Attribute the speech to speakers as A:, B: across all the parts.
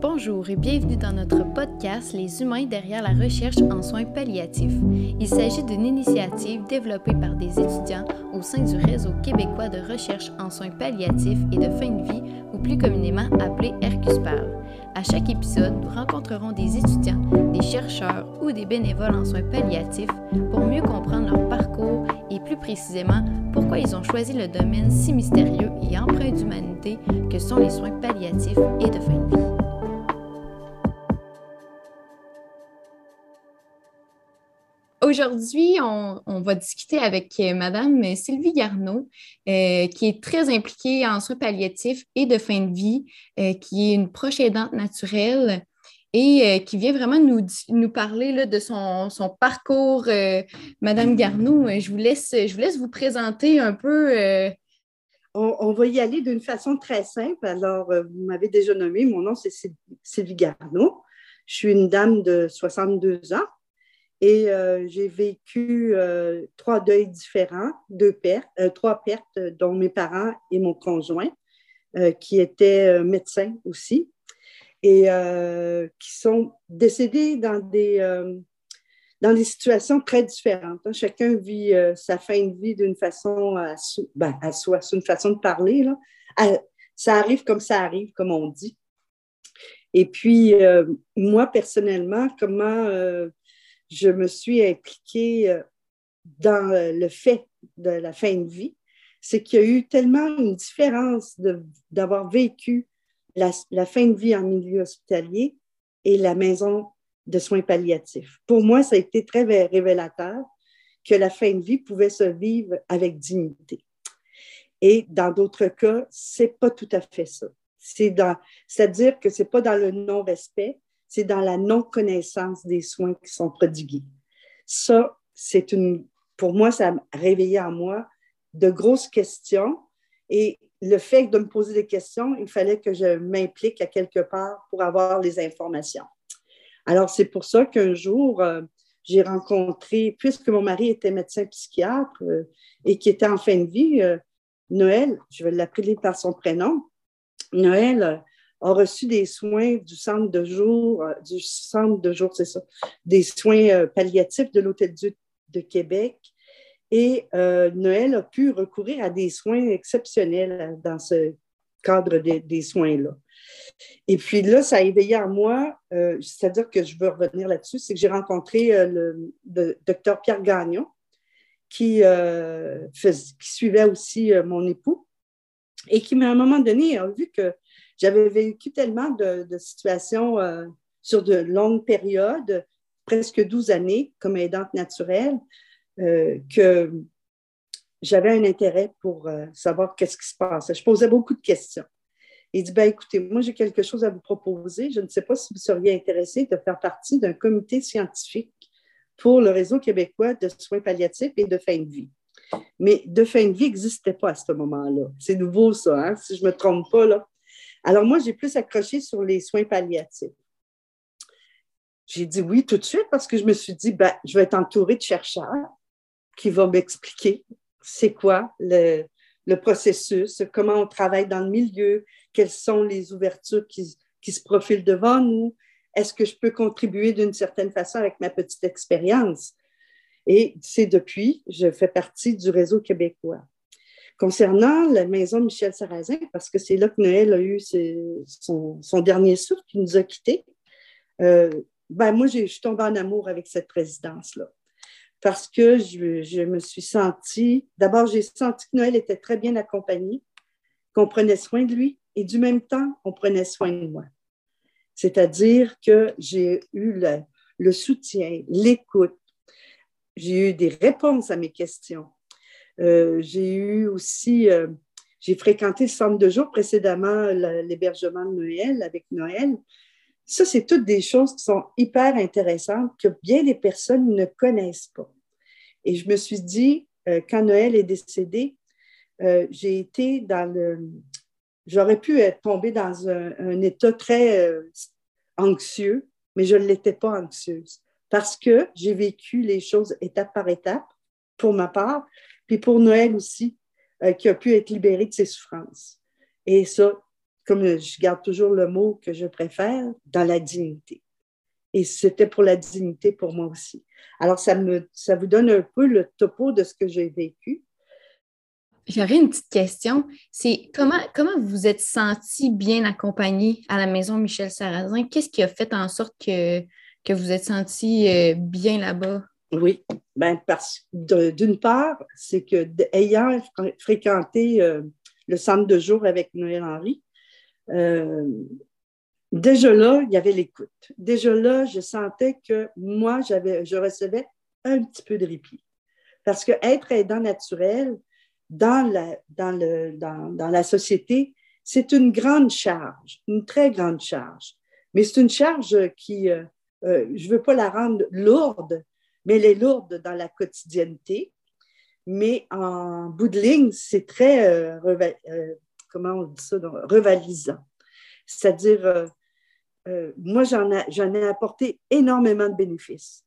A: Bonjour et bienvenue dans notre podcast Les humains derrière la recherche en soins palliatifs. Il s'agit d'une initiative développée par des étudiants au sein du réseau québécois de recherche en soins palliatifs et de fin de vie, ou plus communément appelé Hercuspal. À chaque épisode, nous rencontrerons des étudiants, des chercheurs ou des bénévoles en soins palliatifs pour mieux comprendre leur parcours et plus précisément pourquoi ils ont choisi le domaine si mystérieux et empreint d'humanité que sont les soins palliatifs et de fin de vie. Aujourd'hui, on, va discuter avec euh, Madame Sylvie Garneau, euh, qui est très impliquée en soins palliatifs et de fin de vie, euh, qui est une proche aidante naturelle et qui vient vraiment nous, nous parler de son, parcours. Madame Garneau, je vous, laisse, je vous laisse vous présenter un peu.
B: On, on, va y aller d'une façon très simple. Alors, vous m'avez déjà nommé, mon nom c'est Sylvie Garneau. Je suis une dame de 62 ans et euh, j'ai vécu euh, trois deuils différents, deux pertes, euh, trois pertes, dont mes parents et mon conjoint, qui étaient médecins aussi, et qui sont décédés dans des, dans des situations très différentes. Hein. Chacun vit sa fin de vie d'une façon à, ben, à soi, c'est une façon de parler. Là. ça arrive comme ça arrive, comme on dit. Et puis, moi, personnellement, comment je me suis impliquée euh, dans euh, le fait de la fin de vie, c'est qu'il y a eu tellement une différence d'avoir vécu la, fin de vie en milieu hospitalier et la maison de soins palliatifs. Pour moi, ça a été très révélateur que la fin de vie pouvait se vivre avec dignité. Et dans d'autres cas, c'est pas tout à fait ça. C'est-à-dire que c'est pas dans le non-respect, c'est dans la non-connaissance des soins qui sont prodigués. Ça, c'est une, pour moi, ça a réveillé en moi de grosses questions et le fait de me poser des questions, il fallait que je m'implique à quelque part pour avoir les informations. Alors, c'est pour ça qu'un jour, euh, j'ai rencontré, puisque mon mari était médecin psychiatre euh, et qui était en fin de vie, euh, Noël, je vais l'appeler par son prénom, Noël a reçu des soins du centre de jour, euh, du centre de jour, c'est ça, des soins euh, palliatifs de l'Hôtel Dieu de Québec. Et euh, Noël a pu recourir à des soins exceptionnels dans ce cadre des soins-là. Et puis là, ça a éveillé en moi, c'est-à-dire que je veux revenir là-dessus, c'est que j'ai rencontré le, docteur Pierre Gagnon, qui, qui suivait aussi mon époux, et qui, à un moment donné, a vu que j'avais vécu tellement de, situations euh, sur de longues périodes, presque 12 années comme aidante naturelle, euh, que j'avais un intérêt pour euh, savoir qu'est-ce qui se passe. Je posais beaucoup de questions. Il dit, ben, écoutez, moi, j'ai quelque chose à vous proposer. Je ne sais pas si vous seriez intéressé de faire partie d'un comité scientifique pour le réseau québécois de soins palliatifs et de fin de vie. Mais de fin de vie n'existait pas à ce moment-là. C'est nouveau, ça, hein? si je ne me trompe pas. Là. Alors, moi, j'ai plus accroché sur les soins palliatifs. J'ai dit oui tout de suite parce que je me suis dit, ben, je vais être entourée de chercheurs qui vont m'expliquer c'est quoi le, processus, comment on travaille dans le milieu, quelles sont les ouvertures qui, se profilent devant nous, est-ce que je peux contribuer d'une certaine façon avec ma petite expérience? Et c'est depuis, je fais partie du réseau québécois. Concernant la maison Michel Sarrazin, parce que c'est là que Noël a eu son, dernier souffle qui nous a quittés, euh, ben moi, je suis tombée en amour avec cette présidence-là. Parce que je, me suis sentie, d'abord, j'ai senti que Noël était très bien accompagné, qu'on prenait soin de lui et du même temps, on prenait soin de moi. C'est-à-dire que j'ai eu le, le soutien, l'écoute, j'ai eu des réponses à mes questions. Euh, j'ai eu aussi, euh, j'ai fréquenté le centre de jour précédemment, l'hébergement de Noël avec Noël. Ça, c'est toutes des choses qui sont hyper intéressantes que bien des personnes ne connaissent pas. Et je me suis dit, euh, quand Noël est décédé, le. J'aurais pu être tombée dans un état très anxieux, mais je ne l'étais pas anxieuse parce que j'ai vécu les choses étape par étape pour ma part, puis pour Noël aussi, euh, qui a pu être libéré de ses souffrances. Et ça, comme je garde toujours le mot que je préfère, dans la dignité. Et c'était pour la dignité pour moi aussi. Alors, ça, me, ça vous donne un peu le topo de ce que j'ai vécu.
A: J'aurais une petite question. C'est comment, comment vous vous êtes senti bien accompagné à la maison Michel Sarrazin? Qu'est-ce qui a fait en sorte que, que vous êtes senti euh, bien là-bas?
B: Oui, ben parce d'une part, c'est que ayant fréquenté euh, le centre de jour avec Noël Henry, euh, déjà là, il y avait l'écoute. Déjà là, je sentais que moi, je recevais un petit peu de répit. Parce que être aidant naturel dans la, société, c'est une grande charge, une très grande charge. Mais c'est une charge qui, euh, je ne veux pas la rendre lourde, mais elle est lourde dans la quotidienneté. Mais en bout de ligne, c'est très, euh, comment on dit ça, revalisant. C'est-à-dire, euh, moi, j'en ai, apporté énormément de bénéfices.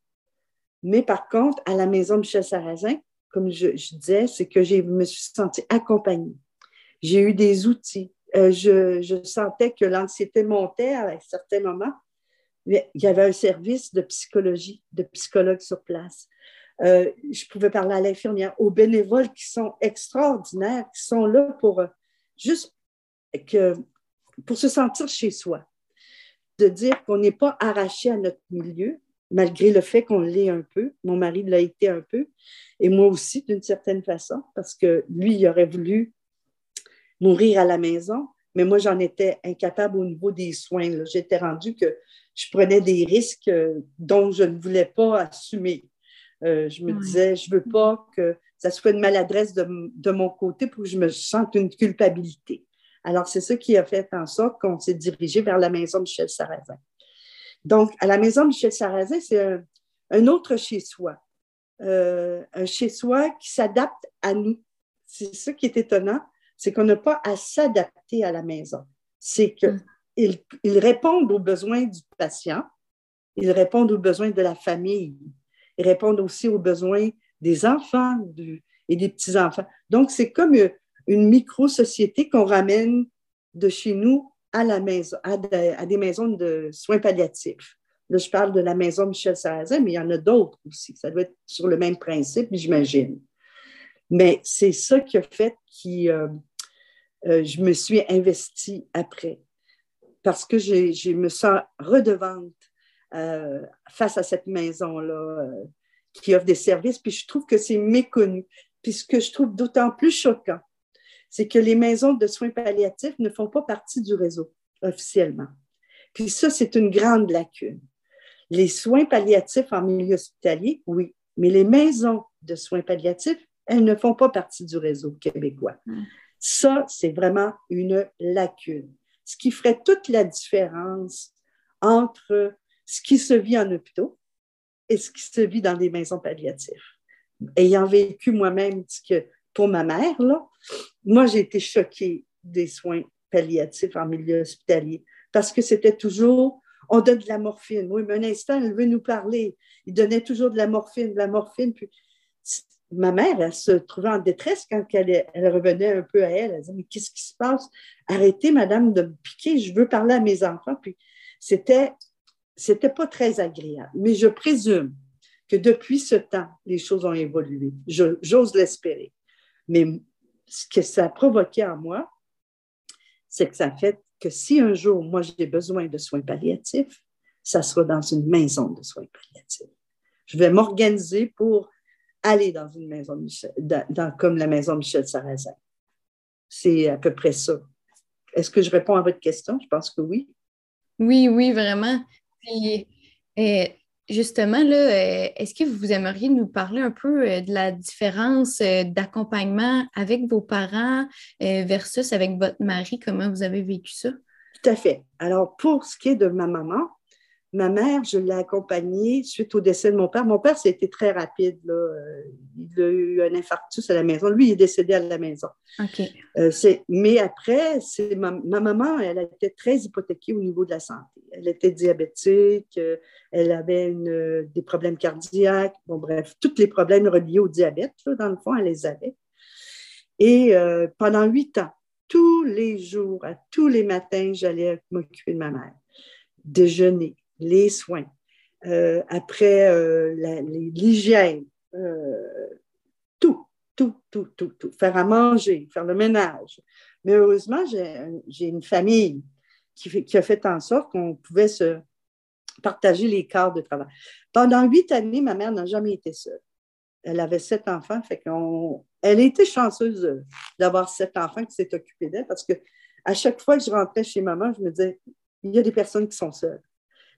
B: Mais par contre, à la maison Michel Sarrazin, comme je, disais, c'est que je me suis sentie accompagnée. J'ai eu des outils. Euh, je, sentais que l'anxiété montait à certains moments. Il y avait un service de psychologie, de psychologue sur place. Euh, je pouvais parler à l'infirmière, aux bénévoles qui sont extraordinaires, qui sont là pour juste que, pour se sentir chez soi de dire qu'on n'est pas arraché à notre milieu, malgré le fait qu'on l'est un peu. Mon mari l'a été un peu, et moi aussi d'une certaine façon, parce que lui, il aurait voulu mourir à la maison, mais moi, j'en étais incapable au niveau des soins. J'étais rendu que je prenais des risques euh, dont je ne voulais pas assumer. Euh, je me disais, je ne veux pas que ça soit une maladresse de, de, mon côté pour que je me sente une culpabilité. Alors, c'est ça qui a fait en sorte qu'on s'est dirigé vers la maison Michel Sarrazin. Donc, à la maison Michel Sarrazin, c'est un, autre chez-soi, euh, un chez-soi qui s'adapte à nous. C'est ça qui est étonnant, c'est qu'on n'a pas à s'adapter à la maison. C'est mm. répondent aux besoins du patient, ils répondent aux besoins de la famille, ils répondent aussi aux besoins des enfants et des petits-enfants. Donc, c'est comme une micro-société qu'on ramène de chez nous à la maison, à, des maisons de soins palliatifs. Là, je parle de la maison Michel Sarrazin, mais il y en a d'autres aussi. Ça doit être sur le même principe, j'imagine. Mais c'est ça qui a fait que euh, euh, je me suis investie après. Parce que je me sens redevante euh, face à cette maison-là qui offre des services. Puis je trouve que c'est méconnu. Puis ce que je trouve d'autant plus choquant, c'est que les maisons de soins palliatifs ne font pas partie du réseau officiellement. Puis ça, c'est une grande lacune. Les soins palliatifs en milieu hospitalier, oui, mais les maisons de soins palliatifs, elles ne font pas partie du réseau québécois. Hmm. Ça, c'est vraiment une lacune. Ce qui ferait toute la différence entre ce qui se vit en hôpitaux et ce qui se vit dans des maisons palliatives. Ayant vécu moi-même pour ma mère, moi, j'ai été choquée des soins palliatifs en milieu hospitalier parce que c'était toujours, on donne de la morphine. Oui, mais un instant, elle veut nous parler. Il donnait toujours de la morphine, de la morphine. Puis ma mère, elle se trouvait en détresse quand elle, revenait un peu à elle. Elle disait, mais qu'est-ce qui se passe? Arrêtez, madame, de me piquer. Je veux parler à mes enfants. Puis c'était, pas très agréable. Mais je présume que depuis ce temps, les choses ont évolué. J'ose l'espérer. Mais ce que ça a provoqué en moi, c'est que ça fait que si un jour, moi, j'ai besoin de soins palliatifs, ça sera dans une maison de soins palliatifs. Je vais m'organiser pour aller dans une maison comme la maison Michel Sarrazin. C'est à peu près ça. Est-ce que je réponds à votre question? Je pense que oui.
A: Oui, oui, vraiment. Et, et Justement, là, euh, est-ce que vous aimeriez nous parler un peu euh, de la différence euh, d'accompagnement avec vos parents versus avec votre mari? Comment vous avez vécu ça?
B: Tout à fait. Alors, pour ce qui est de ma maman, Ma mère, je l'ai accompagnée suite au décès de mon père. Mon père, c'était très rapide. Il a eu un infarctus à la maison. Lui, il est décédé à la maison. Euh, mais après, ma, ma, maman, elle était très hypothéquée au niveau de la santé. Elle était diabétique, euh, elle avait une, des problèmes cardiaques. Bon, bref, tous les problèmes reliés au diabète, dans le fond, elle les avait. Et euh, pendant huit ans, tous les jours, à tous les matins, j'allais m'occuper de ma mère. Déjeuner, les soins, euh, après euh, l'hygiène, euh, tout, tout, tout, tout, tout. Faire à manger, faire le ménage. Mais heureusement, j'ai une famille qui, a fait en sorte qu'on pouvait se partager les quarts de travail. Pendant huit années, ma mère n'a jamais été seule. Elle avait sept enfants, fait qu'on, elle était chanceuse d'avoir sept enfants qui s'est occupée d'elle parce que à chaque fois que je rentrais chez maman, je me disais, il y a des personnes qui sont seules.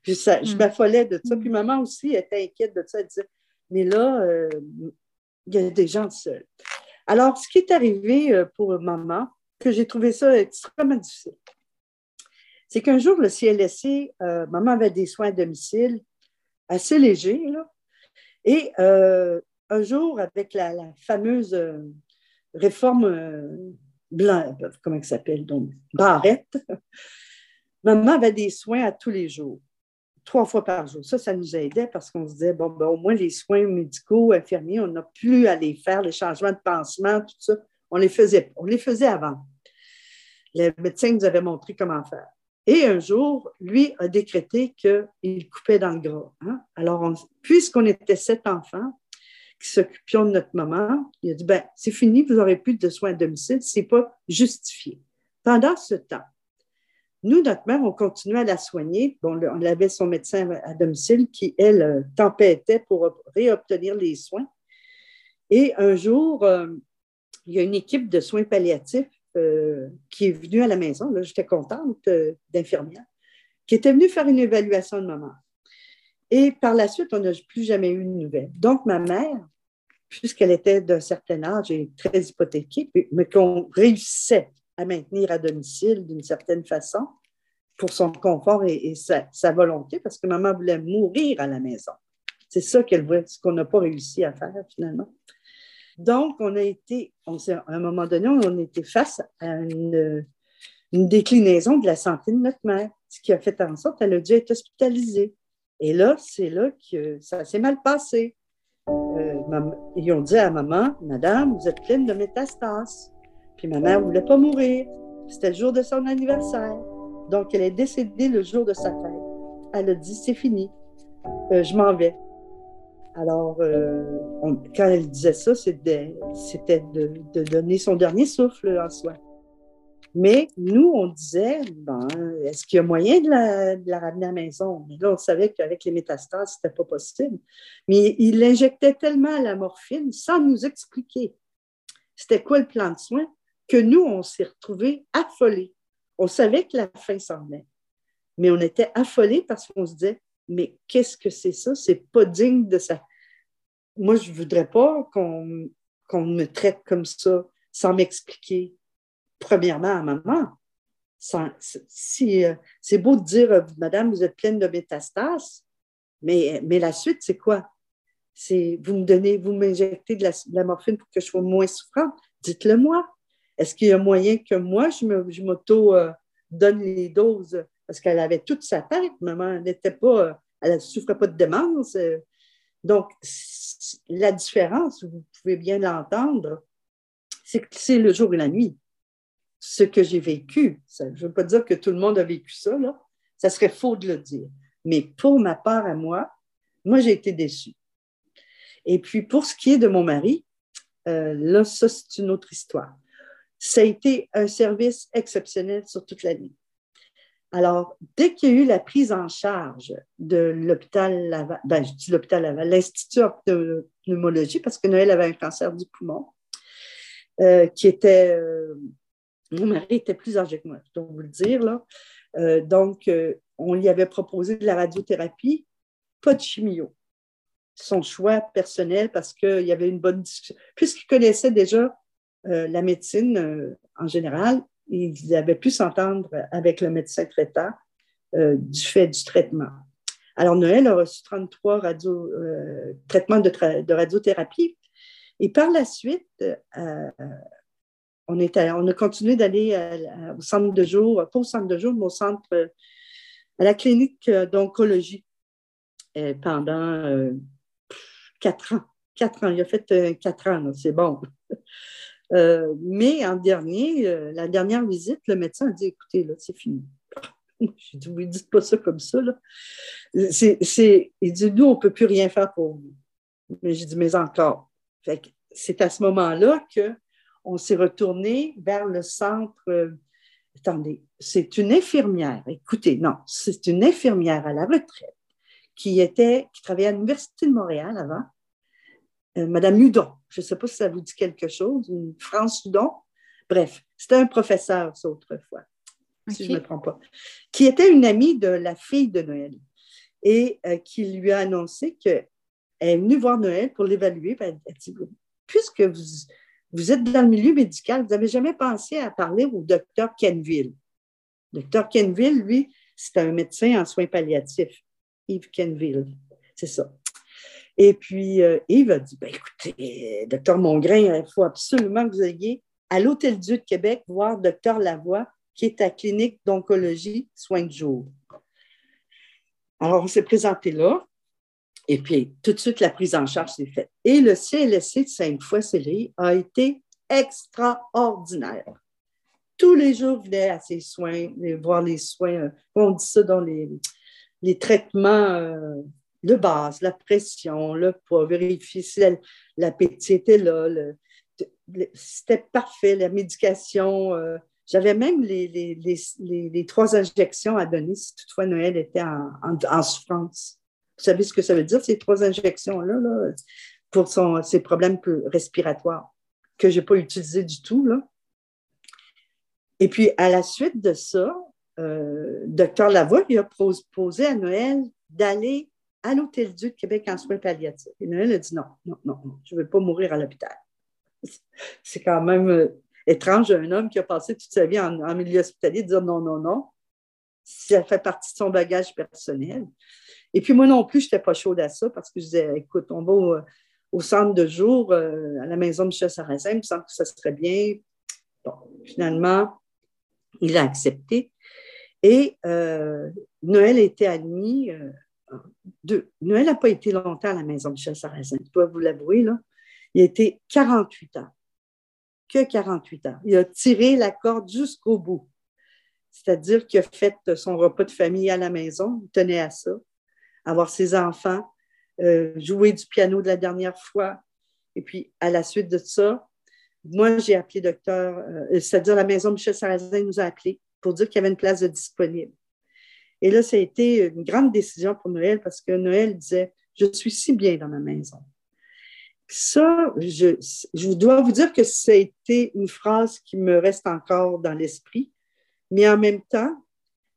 B: Je, je mm. m'affolais de ça. Puis maman aussi était inquiète de ça. Elle disait, mais là, euh, il y a des gens seuls. Alors, ce qui est arrivé euh, pour maman, que j'ai trouvé ça extrêmement difficile, c'est qu'un jour, le CLSC, euh, maman avait des soins à domicile assez légers, là, et un jour, avec la, fameuse réforme blanc, comment ça s'appelle, donc, Barrette, maman avait des soins à tous les jours trois fois par jour. Ça, ça nous aidait parce qu'on se disait, bon, ben, au moins les soins médicaux, infirmiers, on n'a plus à les faire, les changements de pansement, tout ça. On les faisait, on les faisait avant. Le médecin nous avait montré comment faire. Et un jour, lui a décrété qu'il coupait dans le gras. Hein. Alors, puisqu'on était sept enfants qui s'occupions de notre maman, il a dit, ben, c'est fini, vous n'aurez plus de soins à domicile, ce n'est pas justifié. Pendant ce temps, nous, notre mère, on continuait à la soigner. Bon, on avait son médecin à domicile qui, elle, euh, tempêtait pour réobtenir les soins. Et un jour, euh, il y a une équipe de soins palliatifs euh, qui est venue à la maison. Là, j'étais contente d'infirmière, qui était venue faire une évaluation de maman. Et par la suite, on n'a plus jamais eu de nouvelles. Donc, ma mère, puisqu'elle était d'un certain âge et très hypothéquée, mais qu'on réussissait à maintenir à domicile d'une certaine façon pour son confort et, sa, volonté, parce que maman voulait mourir à la maison. C'est ça qu'elle voulait, ce qu'on n'a pas réussi à faire finalement. Donc, on a été, on à un moment donné, on été face à une, déclinaison de la santé de notre mère, ce qui a fait en sorte qu'elle a dû être hospitalisée. Et là, c'est là que ça s'est mal passé. Euh, ils ont dit à maman, Madame, vous êtes pleine de métastases. Puis ma mère ne voulait pas mourir. C'était le jour de son anniversaire. Donc, elle est décédée le jour de sa fête. Elle a dit, c'est fini, euh, je m'en vais. Alors, euh, quand elle disait ça, c'était de, donner son dernier souffle en soi. Mais nous, on disait, ben, est-ce qu'il y a moyen de la, ramener à la maison? Mais là, on savait qu'avec les métastases, ce n'était pas possible. Mais il injectait tellement la morphine sans nous expliquer c'était quoi le plan de soins? Que nous, on s'est retrouvés affolés. On savait que la fin s'en venait, mais on était affolés parce qu'on se disait, mais qu'est-ce que c'est ça? C'est pas digne de ça. Moi, je voudrais pas qu'on me traite comme ça sans m'expliquer, premièrement, à maman. si, euh, c'est beau de dire, euh, Madame, vous êtes pleine de métastases, mais, la suite, c'est quoi? C'est vous me donnez, vous m'injectez de la morphine pour que je sois moins souffrante? Dites-le moi. Est-ce qu'il y a moyen que moi, je m'auto-donne euh, les doses? Parce qu'elle avait toute sa tête, maman. Elle n'était pas, elle ne souffrait pas de démence. Donc, la différence, vous pouvez bien l'entendre, c'est que c'est le jour et la nuit. Ce que j'ai vécu, je ne veux pas dire que tout le monde a vécu ça, ça serait faux de le dire. Mais pour ma part à moi, moi, j'ai été déçue. Et puis, pour ce qui est de mon mari, euh, là, ça, c'est une autre histoire. Ça a été un service exceptionnel sur toute la nuit. Alors, dès qu'il y a eu la prise en charge de l'hôpital Laval, ben, je dis l'hôpital Laval, l'Institut de pneumologie, parce que Noël avait un cancer du poumon, euh, qui était. Euh, mon mari était plus âgé que moi, je dois vous le dire. Là. donc, on lui avait proposé de la radiothérapie, pas de chimio son choix personnel parce qu'il y avait une bonne discussion. Puisqu'il connaissait déjà euh, la médecine euh, en général, il avait pu s'entendre avec le médecin traitant euh, du fait du traitement. Alors, Noël a reçu 33 radio, traitements de, radiothérapie. Et par la suite, on, est on a continué d'aller au centre de jour, pas au centre de jour, mais au centre, à la clinique d'oncologie pendant quatre ans. Quatre ans. Il a fait quatre ans, c'est bon. Euh, mais en dernier, euh, la dernière visite, le médecin a dit écoutez, là, c'est fini. J'ai dit oui, dites pas ça comme ça. Là. C'est, il dit nous, on ne peut plus rien faire pour vous. Mais j'ai dit mais encore. c'est à ce moment-là qu'on s'est retourné vers le centre. Euh, attendez, c'est une infirmière. Écoutez, non, c'est une infirmière à la retraite qui était, qui travaillait à l'Université de Montréal avant, Madame Hudon. Je ne sais pas si ça vous dit quelque chose, une France Hudon. Bref, c'était un professeur, ça, autrefois, si je ne me trompe pas, qui était une amie de la fille de Noël et euh, qui lui a annoncé qu'elle est venue voir Noël pour l'évaluer. Elle a dit Puisque vous, vous êtes dans le milieu médical, vous n'avez jamais pensé à parler au docteur Kenville. Le docteur Kenville, lui, c'est un médecin en soins palliatifs. Yves Kenville, c'est ça. Et puis, euh, Yves a dit, ben, écoutez, docteur Mongrain, il faut absolument que vous ayez à l'Hôtel Dieu de Québec voir docteur Lavoie, qui est à clinique d'oncologie, soins de jour. Alors, on s'est présenté là, et puis tout de suite, la prise en charge s'est faite. Et le CLSC de Sainte-Foy-Céleri a été extraordinaire. Tous les jours, venait à ses soins, voir les soins, euh, on dit ça dans les, les traitements euh, de base, la pression, le poids, vérifier si l'appétit était là. C'était parfait, la médication. Euh, j'avais même les, les, trois injections à donner si toutefois Noël était en, souffrance. Vous savez ce que ça veut dire, ces trois injections-là, là, pour son, ses problèmes respiratoires, que je n'ai pas utilisé du tout. Là. Et puis, à la suite de ça, euh, docteur Lavoie il a proposé à Noël d'aller à l'Hôtel Dieu de Québec en soins palliatifs. Et Noël a dit non, non, non, je ne veux pas mourir à l'hôpital. C'est quand même euh, étrange un homme qui a passé toute sa vie en, milieu hospitalier de dire non, non, non. Ça fait partie de son bagage personnel. Et puis moi non plus, je n'étais pas chaude à ça parce que je disais, écoute, on va au, centre de jour, euh, à la maison de Michel Sarrazin, il me semble que ça serait bien. Bon, finalement, il a accepté. Et euh, Noël était admis. Euh, Noël n'a pas été longtemps à la maison de Michel Sarrazin, je dois vous l'avouer. Il a été 48 ans. Que 48 ans. Il a tiré la corde jusqu'au bout. C'est-à-dire qu'il a fait son repas de famille à la maison, il tenait à ça, avoir ses enfants, euh, jouer du piano de la dernière fois. Et puis, à la suite de ça, moi, j'ai appelé docteur, c'est-à-dire la maison de Michel Sarrazin nous a appelés pour dire qu'il y avait une place disponible. Et là, ça a été une grande décision pour Noël parce que Noël disait, je suis si bien dans ma maison. Ça, je, dois vous dire que ça a été une phrase qui me reste encore dans l'esprit, mais en même temps,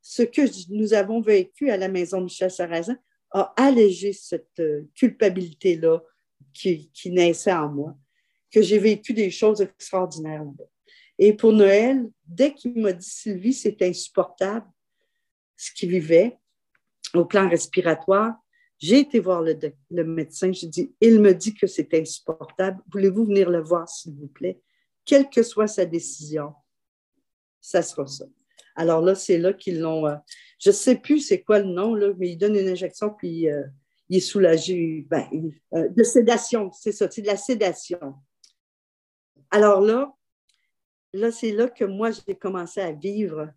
B: ce que nous avons vécu à la maison de Michel Sarrazin a allégé cette euh, culpabilité-là qui, qui naissait en moi, que j'ai vécu des choses extraordinaires. Et pour Noël, dès qu'il m'a dit Sylvie, c'est insupportable ce qu'il vivait au plan respiratoire, j'ai été voir le, médecin. J'ai dit Il me dit que c'est insupportable. Voulez-vous venir le voir, s'il vous plaît? Quelle que soit sa décision, ça sera ça. Alors là, c'est là qu'ils l'ont. Euh, je ne sais plus c'est quoi le nom, là, mais il donne une injection, puis euh, il est soulagé. Ben, euh, de sédation, c'est ça, c'est de la sédation. Alors là, là, c'est là que moi, j'ai commencé à vivre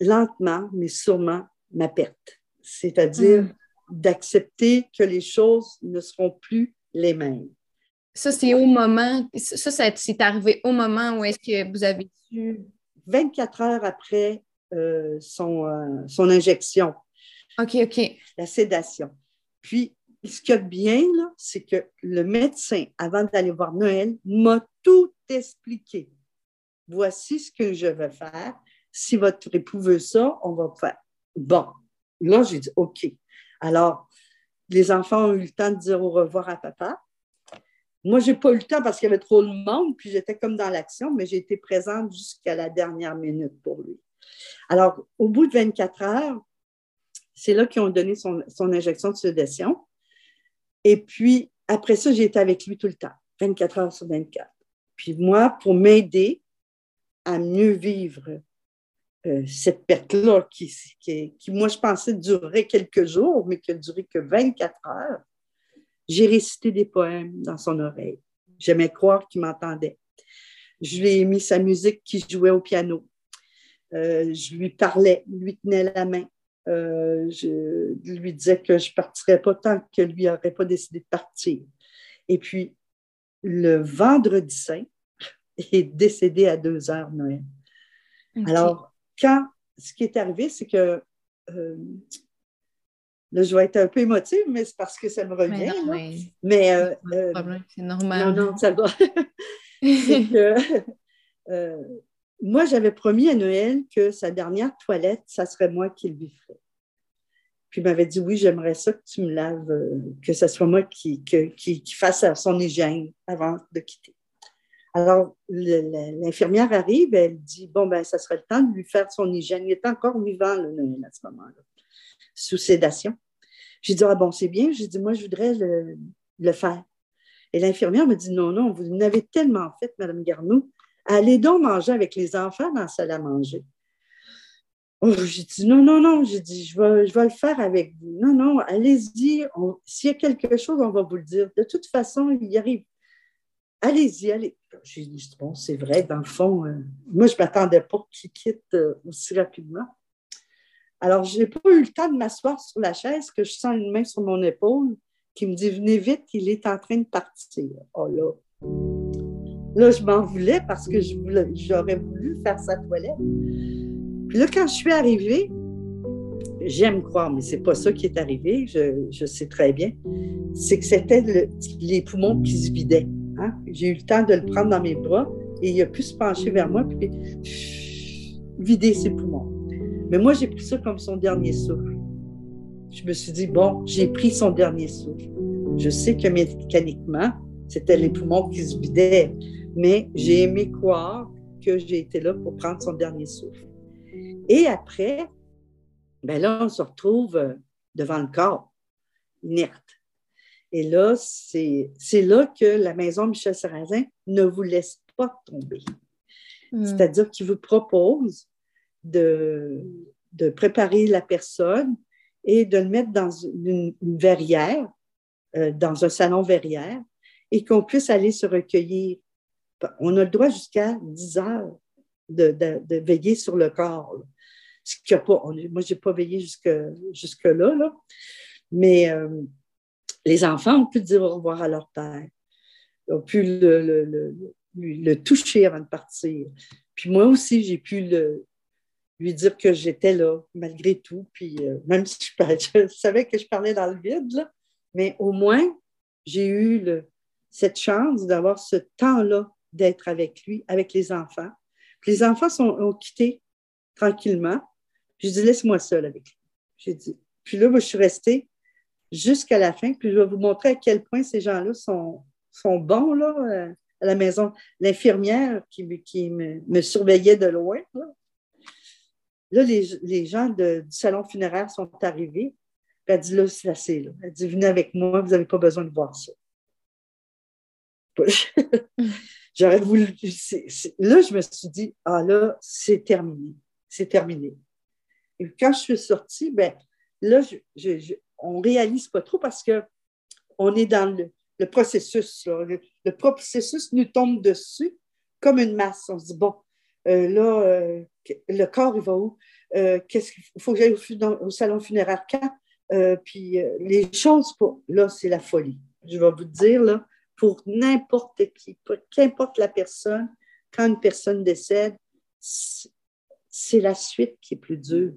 B: lentement, mais sûrement, ma perte. C'est-à-dire mm. d'accepter que les choses ne seront plus les mêmes.
A: Ça, c'est au moment, ça, c'est arrivé au moment où est-ce que vous avez su?
B: 24 heures après euh, son, euh, son injection.
A: OK, OK.
B: La sédation. Puis, ce qu'il y a de bien, c'est que le médecin, avant d'aller voir Noël, m'a tout expliqué voici ce que je vais faire. Si votre époux veut ça, on va faire. Bon, là, j'ai dit, OK. Alors, les enfants ont eu le temps de dire au revoir à papa. Moi, je n'ai pas eu le temps parce qu'il y avait trop de monde, puis j'étais comme dans l'action, mais j'ai été présente jusqu'à la dernière minute pour lui. Alors, au bout de 24 heures, c'est là qu'ils ont donné son, son, injection de sédation. Et puis, après ça, j'ai été avec lui tout le temps, 24 heures sur 24. Puis moi, pour m'aider, à mieux vivre euh, cette perte-là qui, qui, moi, je pensais durer quelques jours, mais qui a duré que 24 heures. J'ai récité des poèmes dans son oreille. J'aimais croire qu'il m'entendait. je lui ai mis sa musique qui jouait au piano. Euh, je lui parlais, lui tenais la main. Euh, je lui disais que je ne partirais pas tant que lui n'aurait pas décidé de partir. Et puis, le vendredi saint, il est décédé à deux heures Noël. Alors, quand ce qui est arrivé, c'est que euh, là, je vais être un peu émotive, mais c'est parce que ça me revient. Mais,
A: c'est normal.
B: Non, non, ça va. c'est que moi, j'avais promis à Noël que sa dernière toilette, ça serait moi qui le lui ferais. Puis il m'avait dit oui, j'aimerais ça que tu me laves, euh, que ce soit moi qui, qui, fasse son hygiène avant de quitter. Alors, l'infirmière arrive, elle dit Bon, ben, ça serait le temps de lui faire son hygiène. Il est encore vivant, le à ce moment-là, sous sédation. J'ai dit Ah bon, c'est bien. J'ai dit Moi, je voudrais le, faire. Et l'infirmière me dit Non, non, vous n'avez tellement fait, Madame Garneau, Allez donc manger avec les enfants dans la salle à manger. Oh, j'ai dit non, non, non. J'ai dit, je vais, je vais le faire avec vous. Non, non, allez-y. S'il y a quelque chose, on va vous le dire. De toute façon, il y arrive. Allez-y, allez. J'ai dit, bon, c'est vrai, dans le fond, euh, moi, je ne m'attendais pas qu'il quitte euh, aussi rapidement. Alors, je n'ai pas eu le temps de m'asseoir sur la chaise, que je sens une main sur mon épaule qui me dit, venez vite, il est en train de partir. Oh là. Là, je m'en voulais parce que j'aurais voulu faire sa toilette. Puis là, quand je suis arrivée, j'aime croire, mais c'est pas ça qui est arrivé, je, sais très bien, c'est que c'était les poumons qui se vidaient. Hein? J'ai eu le temps de le prendre dans mes bras et il a pu se pencher vers moi puis vider ses poumons. Mais moi, j'ai pris ça comme son dernier souffle. Je me suis dit, bon, j'ai pris son dernier souffle. Je sais que mécaniquement, c'était les poumons qui se vidaient mais j'ai aimé croire que j'ai été là pour prendre son dernier souffle. Et après, ben là, on se retrouve euh, devant le corps, inerte. Et là, c'est là que la maison Michel Sarrazin ne vous laisse pas tomber. Hmm. C'est-à-dire qu'il vous propose de, de préparer la personne et de le mettre dans une, verrière, euh, dans un salon verrière, et qu'on puisse aller se recueillir on a le droit jusqu'à 10 heures de, veiller sur le corps. Ce qui a pas, moi, je n'ai pas veillé jusque-là, là. mais euh, les enfants ont pu dire au revoir à leur père, ont pu le, toucher avant de partir. Puis moi aussi, j'ai pu lui dire que j'étais là, malgré tout. Puis euh, même si je, savais que je parlais dans le vide, mais au moins, j'ai eu cette chance d'avoir ce temps-là d'être avec lui, avec les enfants. les enfants sont, ont quitté tranquillement. J'ai dit, laisse-moi seul avec lui. Dit. Puis là, moi, je suis restée jusqu'à la fin. Puis je vais vous montrer à quel point ces gens-là sont, bons euh, à la maison. L'infirmière qui, me, surveillait de loin. Là, les, gens du salon funéraire sont arrivés. elle dit, là, c'est assez. Là. Elle dit, venez avec moi, vous n'avez pas besoin de voir ça. J'aurais voulu. là, je me suis dit, ah là, c'est terminé. C'est terminé. Et quand je suis sortie, ben là, je, on réalise pas trop parce qu'on est dans le, processus. Le, processus nous tombe dessus comme une masse. On se dit, bon, euh, là, euh, le corps, il va où? Euh, qu'est-ce qu'il faut que j'aille au, salon funéraire quand? puis les choses, pour, là, c'est la folie. Je vais vous dire, là, pour n'importe qui, qu'importe la personne, quand une personne décède, c'est la suite qui est plus dure.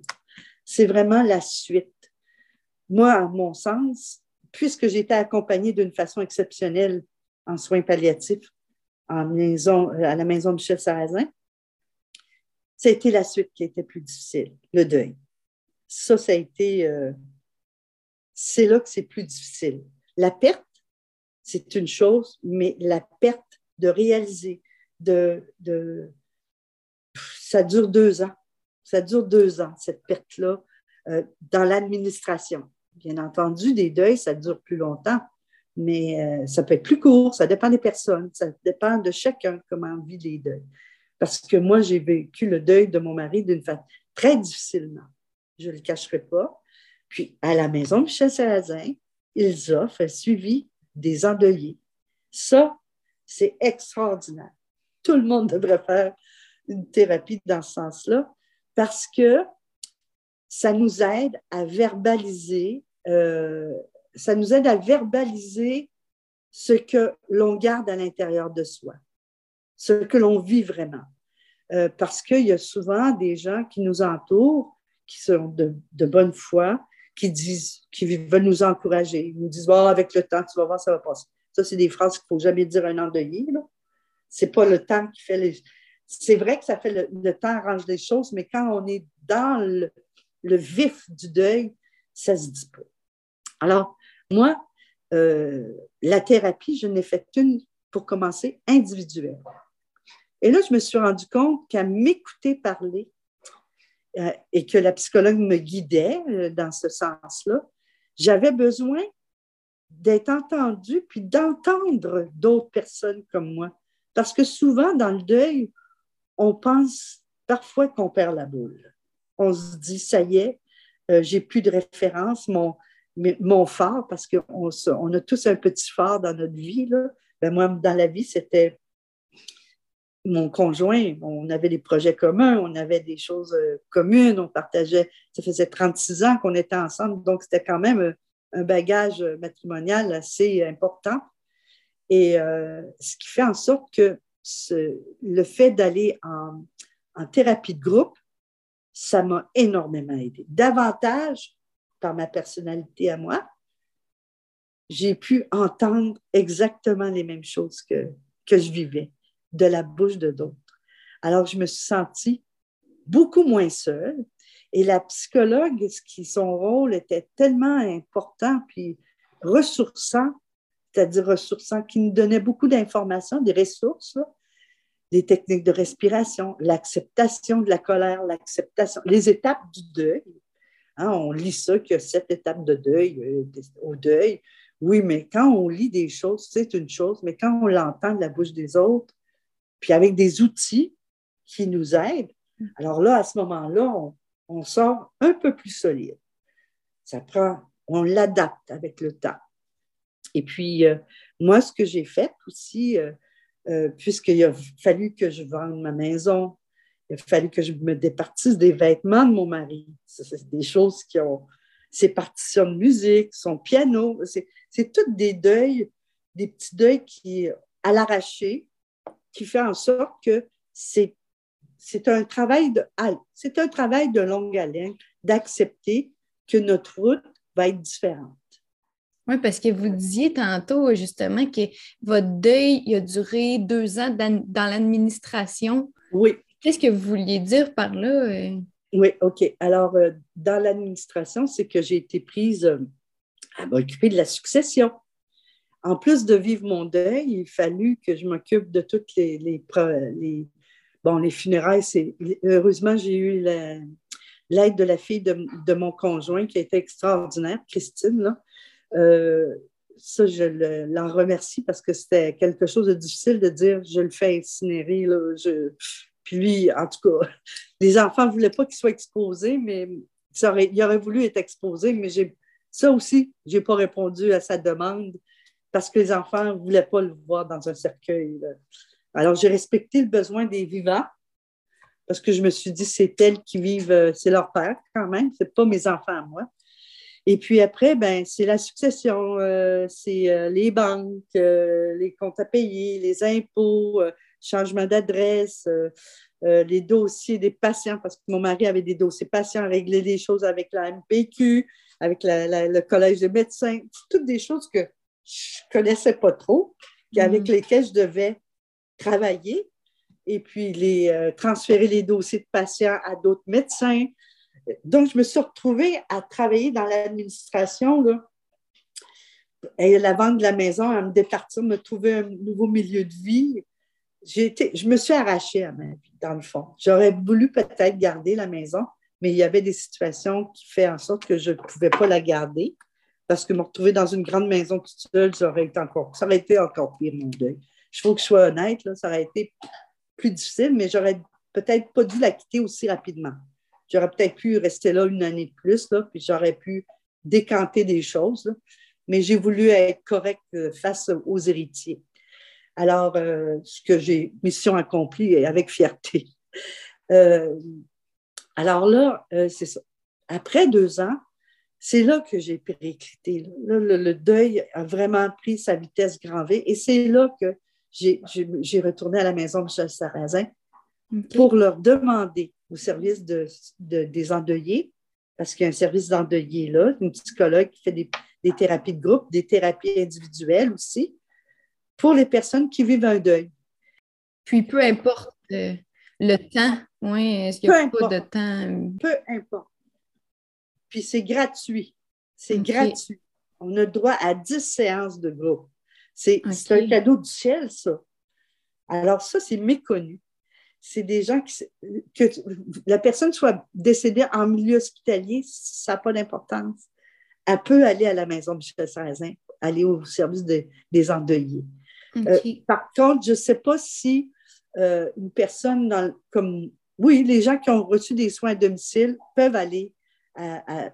B: C'est vraiment la suite. Moi, à mon sens, puisque j'ai été accompagnée d'une façon exceptionnelle en soins palliatifs maison, à la maison Michel Sarrazin, ça a été la suite qui était plus difficile, le deuil. Ça, ça a été. Euh, c'est là que c'est plus difficile. La perte, c'est une chose, mais la perte de réaliser, de, ça dure deux ans. Ça dure deux ans, cette perte-là, euh, dans l'administration. Bien entendu, des deuils, ça dure plus longtemps, mais euh, ça peut être plus court, ça dépend des personnes, ça dépend de chacun comment on vit les deuils. Parce que moi, j'ai vécu le deuil de mon mari d'une façon très difficilement. Je ne le cacherai pas. Puis, à la maison Michel Sarrazin, ils offrent un suivi des endeuillés. Ça, c'est extraordinaire. tout le monde devrait faire une thérapie dans ce sens-là parce que ça nous aide à verbaliser, euh, ça nous aide à verbaliser ce que l'on garde à l'intérieur de soi, ce que l'on vit vraiment. Euh, parce qu'il y a souvent des gens qui nous entourent, qui sont de, bonne foi, qui disent, qui veulent nous encourager. Ils nous disent, oh, avec le temps, tu vas voir, ça va passer. Ça, c'est des phrases qu'il ne faut jamais dire à un endeuillé. Ce n'est pas le temps qui fait les. C'est vrai que ça fait le, temps arrange les choses, mais quand on est dans le, le vif du deuil, ça se dit pas. Alors, moi, euh, la thérapie, je n'ai fait qu'une, pour commencer, individuelle. Et là, je me suis rendu compte qu'à m'écouter parler euh, et que la psychologue me guidait euh, dans ce sens-là, j'avais besoin d'être entendue puis d'entendre d'autres personnes comme moi. Parce que souvent, dans le deuil, on pense parfois qu'on perd la boule. On se dit, ça y est, j'ai plus de référence, mon phare, parce qu'on on a tous un petit phare dans notre vie. Là. Ben moi, dans la vie, c'était mon conjoint. On avait des projets communs, on avait des choses euh, communes, on partageait. Ça faisait 36 ans qu'on était ensemble, donc c'était quand même euh, un bagage matrimonial assez important. Et euh, ce qui fait en sorte que le fait d'aller en, en thérapie de groupe, ça m'a énormément aidé. Davantage par ma personnalité à moi, j'ai pu entendre exactement les mêmes choses que, que je vivais de la bouche de d'autres. Alors, je me suis sentie beaucoup moins seule. Et la psychologue, qui, son rôle était tellement important, puis ressourçant, c'est-à-dire ressourçant, qui nous donnait beaucoup d'informations, des ressources, des techniques de respiration, l'acceptation de la colère, l'acceptation, les étapes du deuil, Hein, on lit ça, qu'il y a sept étapes de deuil, euh, au deuil. Oui, mais quand on lit des choses, c'est une chose, mais quand on l'entend de la bouche des autres, puis avec des outils qui nous aident, alors là, à ce moment-là, on, sort un peu plus solide. Ça prend, on l'adapte avec le temps. Et puis, euh, moi, ce que j'ai fait aussi, euh, puisqu'il a fallu que je vende ma maison, il a fallu que je me départisse des vêtements de mon mari. C'est des choses qui ont ses partitions de musique, son piano. C'est toutes des deuils, des petits deuils qui, à l'arraché, qui fait en sorte que c'est un travail de c'est un travail de longue haleine d'accepter que notre route va être différente.
A: Oui, parce que vous disiez tantôt justement que votre deuil il a duré deux ans dans l'administration.
B: Oui.
A: Qu'est-ce que vous vouliez dire par là? Euh?
B: Oui, OK. Alors, euh, dans l'administration, c'est que j'ai été prise euh, à m'occuper de la succession. En plus de vivre mon deuil, il fallu que je m'occupe de toutes les, bon, les funérailles. heureusement, j'ai eu l'aide de la fille de, mon conjoint qui a été extraordinaire, Christine. Là. ça, je l'en remercie parce que c'était quelque chose de difficile de dire je le fais incinérer. Là, puis lui, en tout cas, les enfants ne voulaient pas qu'il soit exposé, mais il aurait voulu être exposé, mais ça aussi, je n'ai pas répondu à sa demande parce que les enfants ne voulaient pas le voir dans un cercueil. Alors, j'ai respecté le besoin des vivants parce que je me suis dit, c'est elles qui vivent, euh, c'est leur père quand même, ce n'est pas mes enfants à moi. Et puis après, ben, c'est la succession, euh, c'est euh, les banques, les comptes à payer, les impôts, changement d'adresse, euh, euh, les dossiers des patients, parce que mon mari avait des dossiers patients, régler les choses avec la MPQ, avec le collège de médecins, toutes des choses que je ne connaissais pas trop, avec mm-hmm. lesquelles je devais travailler et puis les, euh, transférer les dossiers de patients à d'autres médecins. Donc, je me suis retrouvée à travailler dans l'administration, et la vente de la maison, à me départir, me trouver un nouveau milieu de vie je me suis arrachée à ma vie, dans le fond. J'aurais voulu peut-être garder la maison, mais il y avait des situations qui font en sorte que je ne pouvais pas la garder parce que me retrouver dans une grande maison toute seule, ça aurait été encore, ça aurait été encore pire, mon deuil. Il faut que je sois honnête, là, ça aurait été plus difficile, mais j'aurais peut-être pas dû la quitter aussi rapidement. J'aurais peut-être pu rester là une année de plus, là, puis j'aurais pu décanter des choses, mais j'ai voulu être correcte face aux héritiers. Alors, euh, ce que j'ai, mission accomplie et avec fierté. Euh, alors là, euh, c'est ça. Après deux ans, c'est là que j'ai périclité. Là, le, deuil a vraiment pris sa vitesse grand V et c'est là que j'ai retourné à la maison de Michel Sarrazin pour leur demander au service de, des endeuillés, parce qu'il y a un service d'endeuillés là, une psychologue qui fait des, des, thérapies de groupe, des thérapies individuelles aussi, pour les personnes qui vivent un deuil.
A: Puis peu importe euh, le temps, oui, est-ce qu'il n'y a pas de temps?
B: Peu importe. Puis c'est gratuit. C'est gratuit. On a droit à 10 séances de groupe. C'est un cadeau du ciel, ça. Alors, ça, c'est méconnu. C'est des gens qui. que la personne soit décédée en milieu hospitalier, ça n'a pas d'importance. Elle peut aller à la maison de Michel Sarrazin, aller au service des endeuillés. Euh, par contre, je ne sais pas si euh, une personne dans, comme. Oui, les gens qui ont reçu des soins à domicile peuvent aller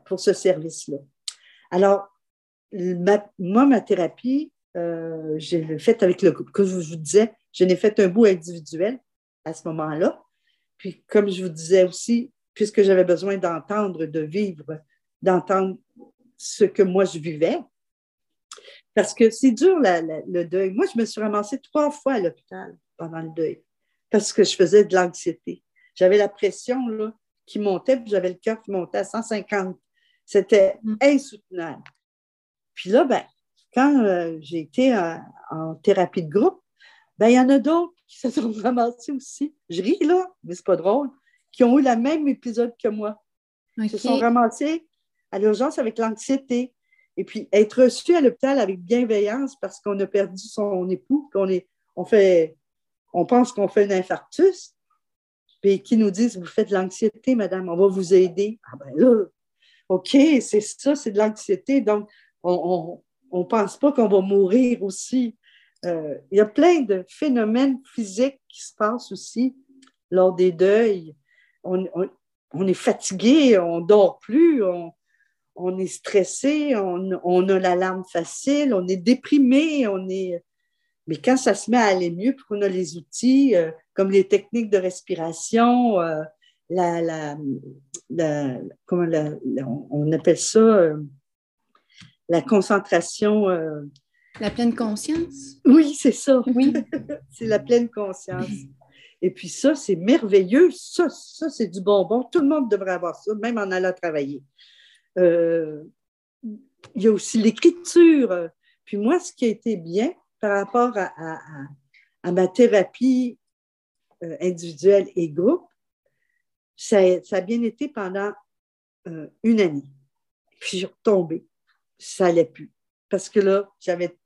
B: pour ce service-là. Alors, moi, ma thérapie, euh, j'ai fait avec le groupe. Comme je vous disais, je n'ai fait un bout individuel à ce moment-là. Puis, comme je vous disais aussi, puisque j'avais besoin d'entendre, de vivre, d'entendre ce que moi je vivais, parce que c'est dur le deuil. Moi, je me suis ramassée trois fois à l'hôpital pendant le deuil parce que je faisais de l'anxiété. J'avais la pression là, qui montait, puis j'avais le cœur qui montait à 150. C'était mm. insoutenable. Puis là, ben, quand euh, j'ai été en, thérapie de groupe, ben, il y en a d'autres qui se sont ramassés aussi. Je ris là, mais c'est pas drôle, qui ont eu le même épisode que moi. Ils se sont ramassés à l'urgence avec l'anxiété, et puis, être reçu à l'hôpital avec bienveillance parce qu'on a perdu son époux, qu'on est, on fait, on pense qu'on fait un infarctus, puis qui nous disent, vous faites de l'anxiété, madame, on va vous aider. Ah ben là, OK, c'est ça, c'est de l'anxiété. Donc, on ne pense pas qu'on va mourir aussi. Euh, il y a plein de phénomènes physiques qui se passent aussi lors des deuils. On, on est fatigué, on dort plus, on, on est stressé, on, a l'alarme facile, on est déprimé, on est. Mais quand ça se met à aller mieux, puis qu'on a les outils euh, comme les techniques de respiration, euh, la, comment on appelle ça, euh, la concentration.
A: la pleine conscience?
B: Oui, c'est ça. Oui. c'est la pleine conscience. Et puis ça, c'est merveilleux. Ça, ça c'est du bonbon. Tout le monde devrait avoir ça, même en allant travailler. Euh, il y a aussi l'écriture. Puis moi, ce qui a été bien par rapport à, ma thérapie euh, individuelle et groupe, ça, a bien été pendant euh, une année. Puis je suis retombée. Ça n'allait plus. Parce que là, j'avais,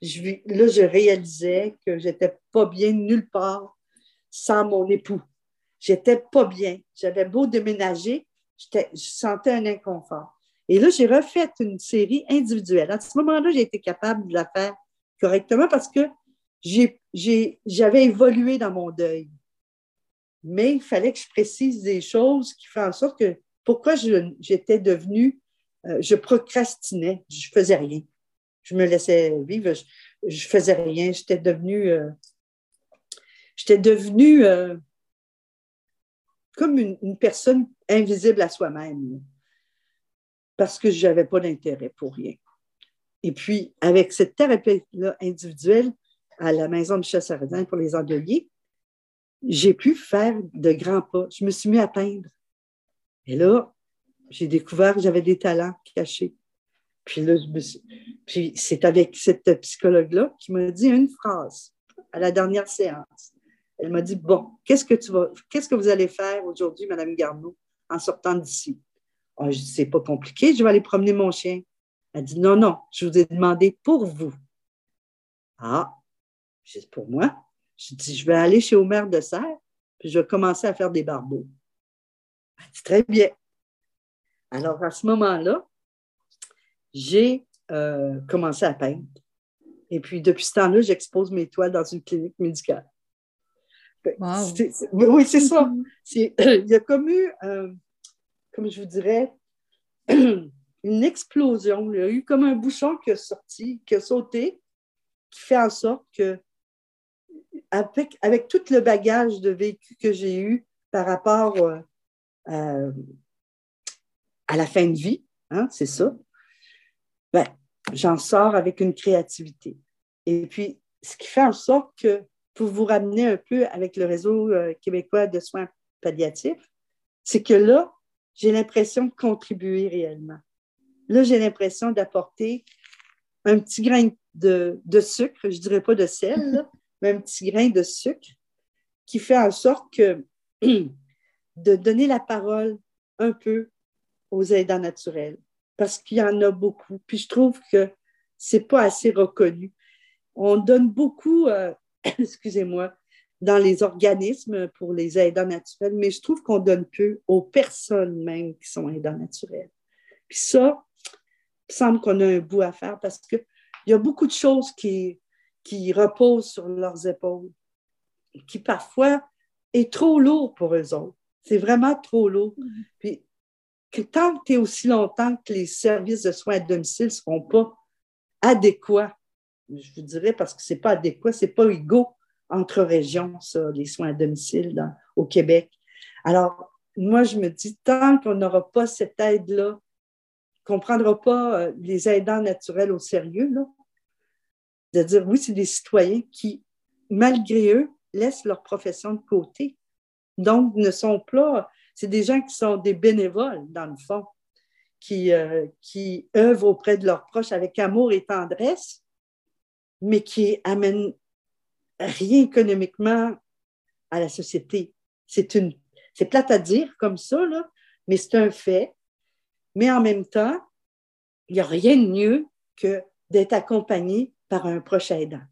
B: je, là, je réalisais que j'étais pas bien nulle part sans mon époux. J'étais pas bien. J'avais beau déménager, je sentais un inconfort. Et là, j'ai refait une série individuelle. À ce moment-là, j'ai été capable de la faire correctement parce que j'avais évolué dans mon deuil. Mais il fallait que je précise des choses qui font en sorte que pourquoi j'étais devenue, euh, je procrastinais, je faisais rien. Je me laissais vivre, je, je faisais rien. J'étais devenue, euh, j'étais devenue euh, comme une, personne invisible à soi-même, parce que je n'avais pas d'intérêt pour rien. Et puis, avec cette thérapie-là individuelle à la maison de Michel Saradin pour les endeuillés, j'ai pu faire de grands pas. Je me suis mis à peindre. Et là, j'ai découvert que j'avais des talents cachés. Puis là, puis c'est avec cette psychologue-là qui m'a dit une phrase à la dernière séance. Elle m'a dit Bon, qu'est-ce que tu vas, qu'est-ce que vous allez faire aujourd'hui, Madame Garneau, en sortant d'ici? Ah, je dis, c'est pas compliqué, je vais aller promener mon chien. Elle dit Non, non, je vous ai demandé pour vous. Ah, dis pour moi? Je dis Je vais aller chez Omer de Serre, puis je vais commencer à faire des barbeaux. Elle dit Très bien. Alors, à ce moment-là, j'ai euh, commencé à peindre. Et puis, depuis ce temps-là, j'expose mes toiles dans une clinique médicale oui, c'est ça. Mm-hmm. il y a comme eu, euh, comme je vous dirais, une explosion. Il y a eu comme un bouchon qui a sorti, qui a sauté, qui fait en sorte que avec, avec tout le bagage de vécu que j'ai eu par rapport euh, euh, à la fin de vie, hein, c'est ça, ben, j'en sors avec une créativité. Et puis, ce qui fait en sorte que, pour vous ramener un peu avec le réseau euh, québécois de soins palliatifs, c'est que là, j'ai l'impression de contribuer réellement. Là, j'ai l'impression d'apporter un petit grain de, sucre, je ne dirais pas de sel, mais un petit grain de sucre qui fait en sorte que de donner la parole un peu aux aidants naturels, parce qu'il y en a beaucoup. Puis je trouve que c'est pas assez reconnu. On donne beaucoup, euh, excusez-moi, dans les organismes pour les aidants naturels, mais je trouve qu'on donne peu aux personnes même qui sont aidants naturels. Puis ça, il semble qu'on a un bout à faire parce qu'il y a beaucoup de choses qui, qui reposent sur leurs épaules, qui parfois est trop lourd pour eux autres. C'est vraiment trop lourd. Mm-hmm. Puis, que tant que tu es aussi longtemps que les services de soins à domicile ne seront pas adéquats, je vous dirais parce que ce n'est pas adéquat, ce n'est pas égaux entre régions, ça, les soins à domicile au Québec. Alors, moi, je me dis, tant qu'on n'aura pas cette aide-là, qu'on ne prendra pas euh, les aidants naturels au sérieux, là, de dire, oui, c'est des citoyens qui, malgré eux, laissent leur profession de côté. Donc, ne sont pas, c'est des gens qui sont des bénévoles, dans le fond, qui, euh, qui œuvrent auprès de leurs proches avec amour et tendresse, mais qui amènent rien économiquement à la société. C'est une, plate à dire comme ça, mais c'est un fait. Mais en même temps, il n'y a rien de mieux que d'être accompagné par un proche aidant.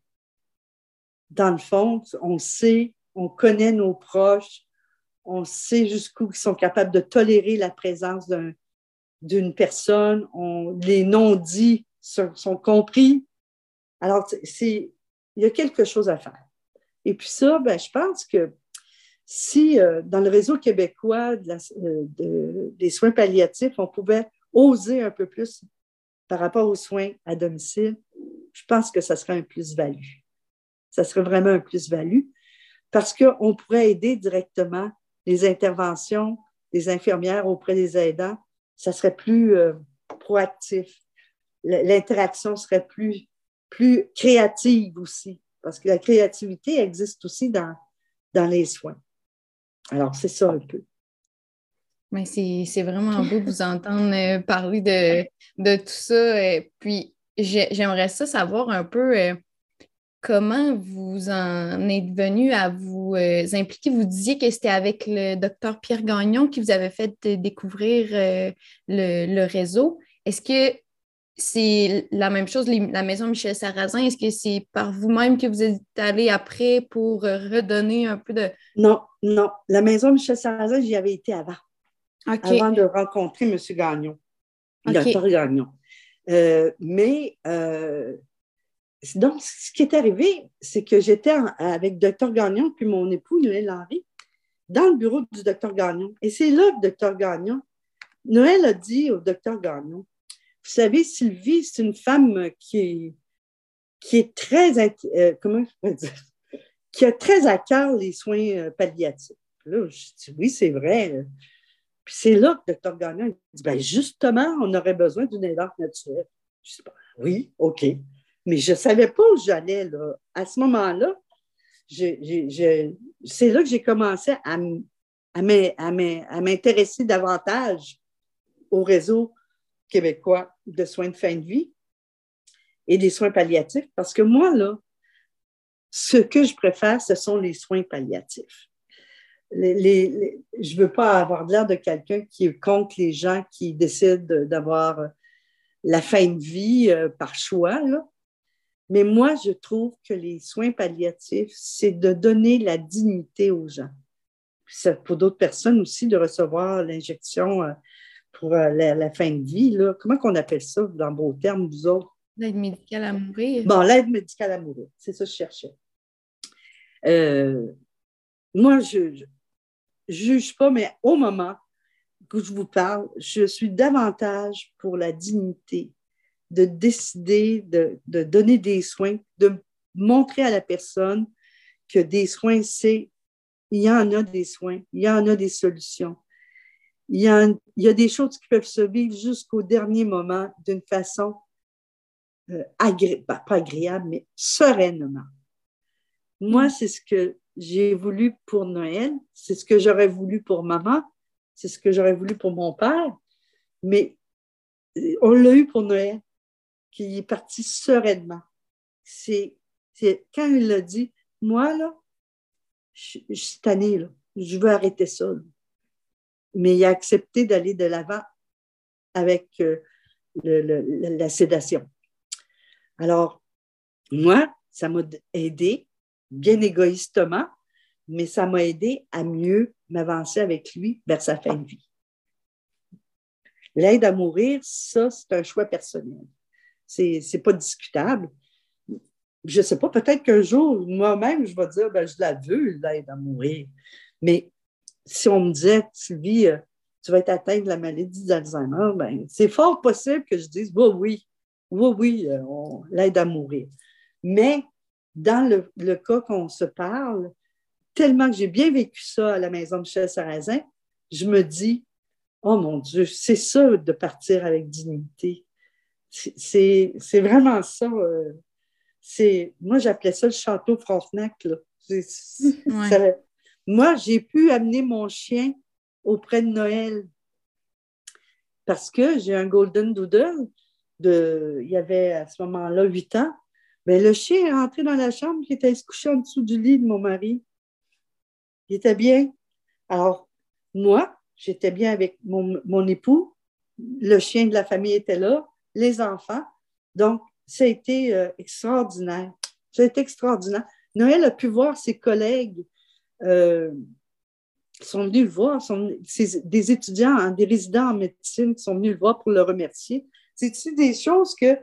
B: Dans le fond, on sait, on connaît nos proches, on sait jusqu'où ils sont capables de tolérer la présence d'une personne, on, les non-dits sont, compris. Alors, c'est, il y a quelque chose à faire. Et puis ça, ben, je pense que si euh, dans le réseau québécois euh, des soins palliatifs, on pouvait oser un peu plus par rapport aux soins à domicile, je pense que ça serait un plus-value. Ça serait vraiment un plus-value parce qu'on pourrait aider directement les interventions des infirmières auprès des aidants. Ça serait plus euh, proactif. L'interaction serait plus, plus créative aussi parce que la créativité existe aussi dans, dans les soins. Alors, c'est ça un peu.
A: Mais c'est vraiment beau de vous entendre euh, parler de, de tout ça. Euh, puis, j'aimerais ça savoir un peu euh, comment vous en êtes venu à vous impliquer? Vous disiez que c'était avec le docteur Pierre Gagnon qui vous avait fait découvrir le, le, réseau. Est-ce que c'est la même chose, la maison Michel Sarrazin? Est-ce que c'est par vous-même que vous êtes allé après pour redonner un peu de.
B: Non, non. La maison Michel Sarrazin, j'y avais été avant avant de rencontrer M. Gagnon, le docteur Gagnon. Euh, mais euh, donc, ce qui est arrivé, c'est que j'étais avec docteur Gagnon puis mon époux, Noël Henry, dans le bureau du docteur Gagnon. Et c'est là que docteur Gagnon, Noël a dit au docteur Gagnon, vous savez, Sylvie, c'est une femme qui est, qui est très, euh, comment je peux dire, qui a très à cœur les soins palliatifs. Là, je dis, oui, c'est vrai. Puis c'est là que docteur Gagnon dit ben justement, on aurait besoin d'une aidante naturelle. Je dis ben, oui, OK. Mais je ne savais pas où j'allais. Là. À ce moment-là, c'est là que j'ai commencé à, à m'intéresser davantage au réseau québécois de soins de fin de vie et des soins palliatifs, parce que moi, là, ce que je préfère, ce sont les soins palliatifs je ne veux pas avoir l'air de quelqu'un qui contre les gens qui décident d'avoir la fin de vie euh, par choix. Mais moi, je trouve que les soins palliatifs, c'est de donner la dignité aux gens. C'est pour d'autres personnes aussi de recevoir l'injection euh, pour euh, la, fin de vie. Là. Comment qu'on appelle ça dans vos termes, vous autres?
A: L'aide médicale à mourir.
B: Bon, l'aide médicale à mourir, c'est ça que je cherchais. moi, je, juge pas, mais au moment que je vous parle, je suis davantage pour la dignité de décider de, donner des soins, de montrer à la personne que des soins, c'est, il y en a des soins, il y en a des solutions. Il y a, il y a des choses qui peuvent se vivre jusqu'au dernier moment d'une façon euh, pas agréable, mais sereinement. Moi, mm. c'est ce que j'ai voulu pour Noël, c'est ce que j'aurais voulu pour maman, c'est ce que j'aurais voulu pour mon père, mais euh, on l'a eu pour Noël, qui est parti sereinement. C'est quand il l'a dit, moi, là, je, suis tannée, là, je veux arrêter ça. Mais il a accepté d'aller de l'avant avec euh, la sédation. Alors, moi, ça m'a aidé, bien égoïstement, mais ça m'a aidé à mieux m'avancer avec lui vers sa fin de vie. L'aide à mourir, ça, c'est un choix personnel. C'est n'est pas discutable. Je ne sais pas, peut-être qu'un jour, moi-même, je vais dire, ben, je la veux, l'aide à mourir. Mais si on me disait, Sylvie, euh, tu vas être atteinte de la maladie d'Alzheimer, ben, c'est fort possible que je dise, oui, oui, oui, euh, on l'aide à mourir. Mais dans le, cas qu'on se parle, tellement que j'ai bien vécu ça à la maison de Michel Sarrazin, je me dis, oh mon Dieu, c'est ça de partir avec dignité. C'est vraiment ça. Euh, c'est moi, j'appelais ça le château Frontenac. Moi, j'ai pu amener mon chien auprès de Noël parce que j'ai un Golden Doodle il y avait à ce moment-là huit ans, mais le chien est rentré dans la chambre, il était couché en dessous du lit de mon mari. Il était bien. Alors, moi, j'étais bien avec mon, époux, le chien de la famille était là, les enfants. Donc, ça a été euh, extraordinaire. Ça a été extraordinaire. Noël a pu voir ses collègues euh, sont venus le voir, sont, des étudiants, hein, des résidents en médecine qui sont venus le voir pour le remercier. C'est des choses que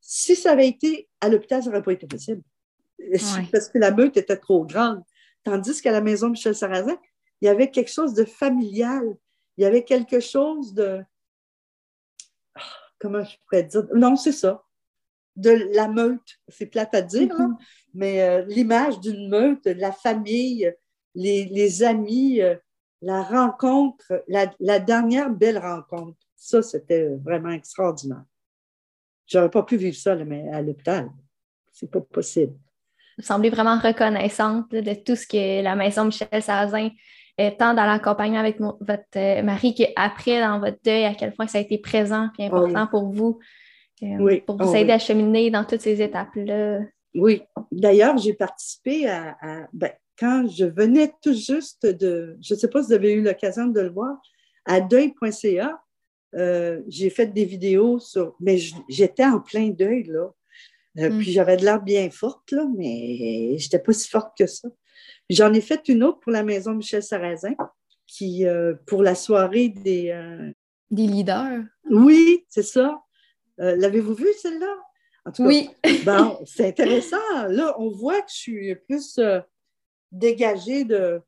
B: si ça avait été à l'hôpital, ça n'aurait pas été possible? Parce que la meute était trop grande. Tandis qu'à la maison Michel Sarrazin, il y avait quelque chose de familial. Il y avait quelque chose de. Ah, comment je pourrais dire? Non, c'est ça. De la meute. C'est plate à dire, mm-hmm. mais euh, l'image d'une meute, de la famille, les, amis, euh, la rencontre, la dernière belle rencontre. Ça, c'était vraiment extraordinaire. J'aurais pas pu vivre ça mais à l'hôpital. C'est pas possible.
A: Vous semblez vraiment reconnaissante de tout ce que la maison Michel Sarrazin, tant dans l'accompagnement avec votre euh, mari qu'après, dans votre deuil, à quel point ça a été présent et important pour vous, euh, pour vous oh aider à cheminer dans toutes ces étapes-là.
B: Oui. D'ailleurs, j'ai participé à, ben, quand je venais tout juste de, je ne sais pas si vous avez eu l'occasion de le voir, à deuil.ca, euh, j'ai fait des vidéos sur. Mais j'étais en plein deuil, là. Euh, mm. Puis j'avais de l'air bien forte, là, mais j'étais pas si forte que ça. J'en ai fait une autre pour la maison Michel Sarrazin, qui, euh, pour la soirée des.
A: Des leaders.
B: Oui, c'est ça. L'avez-vous vu, celle-là?
A: En tout cas, oui.
B: bon, c'est intéressant. Là, on voit que je suis plus dégagée de,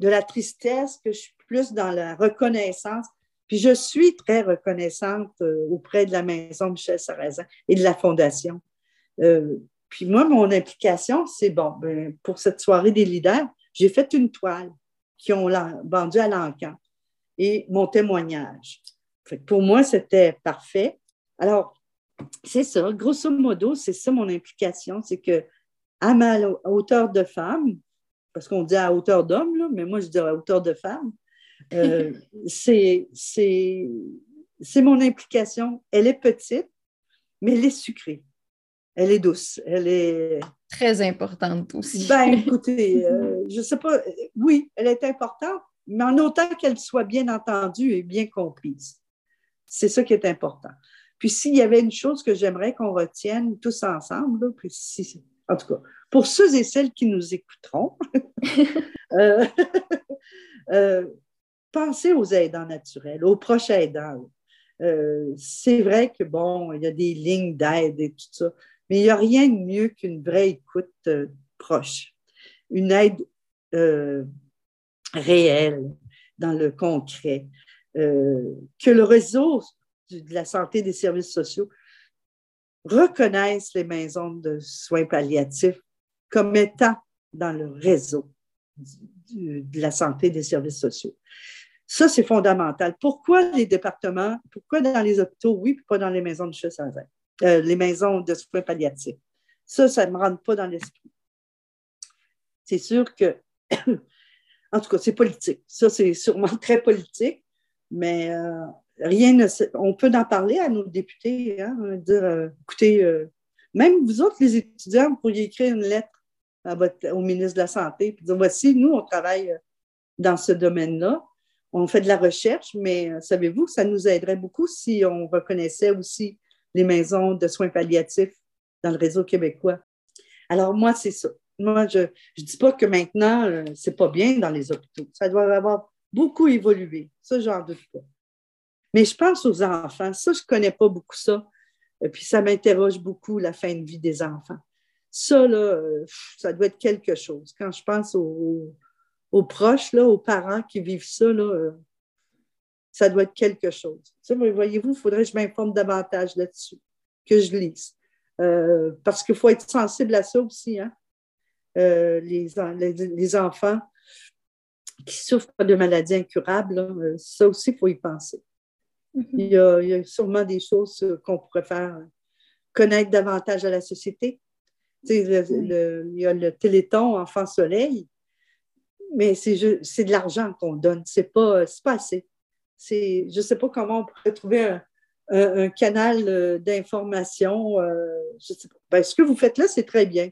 B: de la tristesse, que je suis plus dans la reconnaissance. Puis je suis très reconnaissante euh, auprès de la Maison Michel Sarrazin et de la Fondation. Euh, puis moi, mon implication, c'est bon, ben, pour cette soirée des leaders, j'ai fait une toile qui ont vendue à l'encan et mon témoignage. pour moi, c'était parfait. Alors, c'est ça, grosso modo, c'est ça mon implication, c'est que à ma hauteur de femme, parce qu'on dit à hauteur d'homme, mais moi je dis à hauteur de femme, euh, c'est mon implication. Elle est petite, mais elle est sucrée. Elle est douce. Elle est.
A: Très importante aussi.
B: Ben, écoutez, euh, je ne sais pas. Oui, elle est importante, mais en autant qu'elle soit bien entendue et bien comprise. C'est ça qui est important. Puis s'il y avait une chose que j'aimerais qu'on retienne tous ensemble, puis en tout cas, pour ceux et celles qui nous écouteront, euh, pensez aux aidants naturels, aux proches aidants. Euh, c'est vrai que, bon, il y a des lignes d'aide et tout ça, mais il n'y a rien de mieux qu'une vraie écoute euh, proche, une aide euh, réelle dans le concret, que le réseau de la santé des services sociaux reconnaisse les maisons de soins palliatifs comme étant dans le réseau de la santé des services sociaux. Ça, c'est fondamental. Pourquoi les départements, pourquoi dans les hôpitaux, oui, puis pas dans les maisons de chasse euh, les maisons de soins palliatifs? Ça, ça ne me rentre pas dans l'esprit. C'est sûr que, en tout cas, c'est politique. Ça, c'est sûrement très politique, mais euh, rien ne. On peut en parler à nos députés, hein, dire euh, écoutez, même vous autres, les étudiants, vous pourriez écrire une lettre au ministre de la Santé puis dire voici, nous, on travaille dans ce domaine-là. On fait de la recherche, mais savez-vous que ça nous aiderait beaucoup si on reconnaissait aussi les maisons de soins palliatifs dans le réseau québécois? Alors, moi, c'est ça. Moi, je ne dis pas que maintenant, euh, c'est pas bien dans les hôpitaux. Ça doit avoir beaucoup évolué. Ça, j'en doute pas. Mais je pense aux enfants. Ça, je ne connais pas beaucoup ça. Puis, ça m'interroge beaucoup, la fin de vie des enfants. Ça, là, euh, ça doit être quelque chose. Quand je pense aux, proches, là, aux parents qui vivent ça, là, euh, ça doit être quelque chose. voyez-vous, il faudrait que je m'informe davantage là-dessus, que je lise. parce qu'il faut être sensible à ça aussi. Hein? Euh, les, les, enfants qui souffrent de maladies incurables, euh, ça aussi, il faut y penser. Mm-hmm. il, y a, il, y a, sûrement des choses qu'on pourrait faire connaître davantage à la société. Le, il y a le Téléthon Enfant Soleil, mais c'est de l'argent qu'on donne, c'est pas, pas assez. Je ne sais pas comment on pourrait trouver un, un, canal d'information. Euh, ben, ce que vous faites là, c'est très bien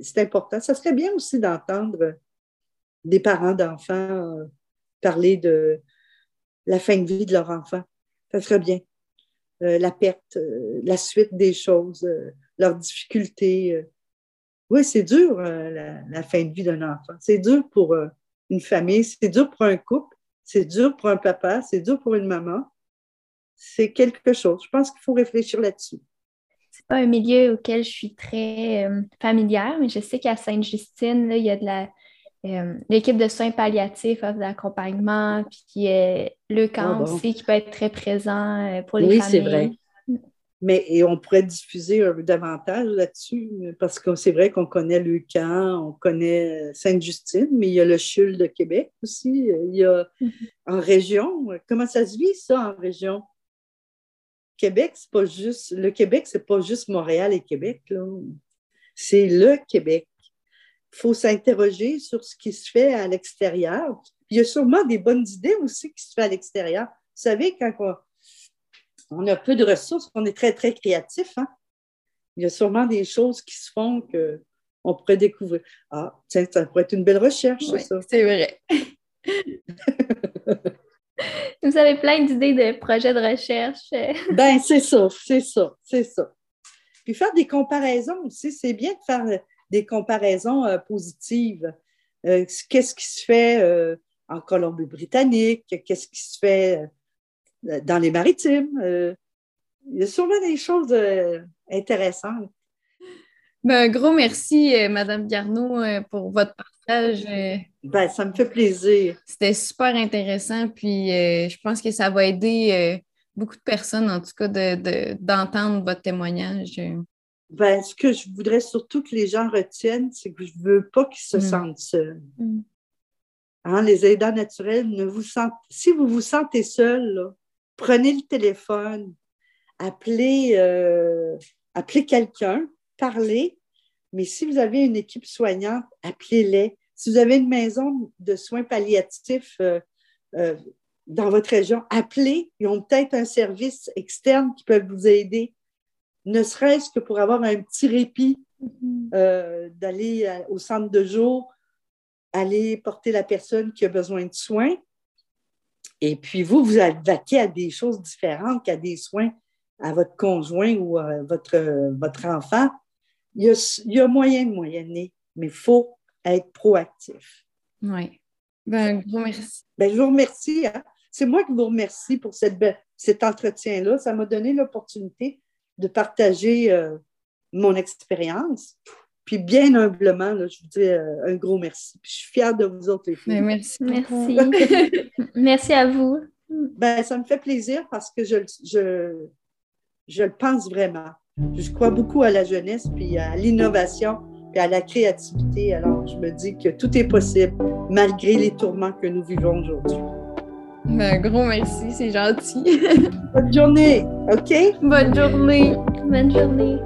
B: c'est important. Ça serait bien aussi d'entendre des parents d'enfants euh, parler de la fin de vie de leur enfant. Ça serait bien. Euh, la perte, euh, la suite des choses, leurs difficultés. Oui, c'est dur, la, fin de vie d'un enfant. C'est dur pour une famille, c'est dur pour un couple, c'est dur pour un papa, c'est dur pour une maman. C'est quelque chose. Je pense qu'il faut réfléchir là-dessus
C: c'est pas un milieu auquel je suis très euh, familière, mais je sais qu'à Sainte-Justine, il y a de la. Euh, l'équipe de soins palliatifs offre d'accompagnement, puis a le camp aussi qui peut être très présent euh, pour les familles. Oui, c'est vrai.
B: Mais et on pourrait diffuser davantage là-dessus, parce que c'est vrai qu'on connaît le camp, on connaît Sainte-Justine, mais il y a le CHUL de Québec aussi. Il y a mm-hmm. en région. Comment ça se vit, ça, en région? Québec, c'est pas juste. Le Québec, c'est pas juste Montréal et Québec. C'est le Québec. Il faut s'interroger sur ce qui se fait à l'extérieur. Il y a sûrement des bonnes idées aussi qui se font à l'extérieur. Vous savez, quand on, a peu de ressources, on est très, très créatif. Hein. Il y a sûrement des choses qui se font qu'on pourrait découvrir. Ah, tiens, ça pourrait être une belle recherche, ça.
C: C'est vrai. Vous avez plein d'idées de projets de recherche.
B: ben, c'est ça, c'est ça, c'est ça. Puis faire des comparaisons aussi, c'est bien de faire euh, des comparaisons euh, positives. Euh, qu'est-ce qui se fait en Colombie-Britannique? Qu'est-ce qui se fait dans les maritimes? il y a sûrement des choses intéressantes.
A: Ben, un gros merci, Madame Garneau, pour votre partage.
B: Ben, ça me fait plaisir.
A: C'était super intéressant, puis euh, je pense que ça va aider euh, beaucoup de personnes, en tout cas, d'entendre votre témoignage.
B: Ben, ce que je voudrais surtout que les gens retiennent, c'est que je ne veux pas qu'ils se mm. sentent seuls. Mm. Hein, les aidants naturels, ne vous sent... si vous vous sentez seul, prenez le téléphone, appelez, euh, appelez quelqu'un, parlez, mais si vous avez une équipe soignante, appelez-les si vous avez une maison de soins palliatifs euh, euh, dans votre région, appelez. Ils ont peut-être un service externe qui peut vous aider, ne serait-ce que pour avoir un petit répit, mm-hmm. d'aller au centre de jour, aller porter la personne qui a besoin de soins. Et puis vous, vous vaquer à des choses différentes qu'à des soins à votre conjoint ou à votre, votre enfant. Il y, a, il y a moyen de moyenner, mais il faut être proactif.
A: Oui. Ben, je vous remercie.
B: Ben, je vous remercie. Hein. C'est moi qui vous remercie pour cette cet entretien-là. Ça m'a donné l'opportunité de partager euh, mon expérience. Puis bien humblement, je vous dis euh, un gros merci. je suis fière de vous autres, les filles.
A: Ben, merci.
C: Merci. merci à vous.
B: Ben, ça me fait plaisir parce que je, je, je le pense vraiment. Je crois beaucoup à la jeunesse puis à l'innovation et à la créativité. Alors, je me dis que tout est possible malgré les tourments que nous vivons aujourd'hui.
A: Un gros merci, c'est gentil.
B: Bonne journée, OK?
A: Bonne journée.
C: Bonne journée.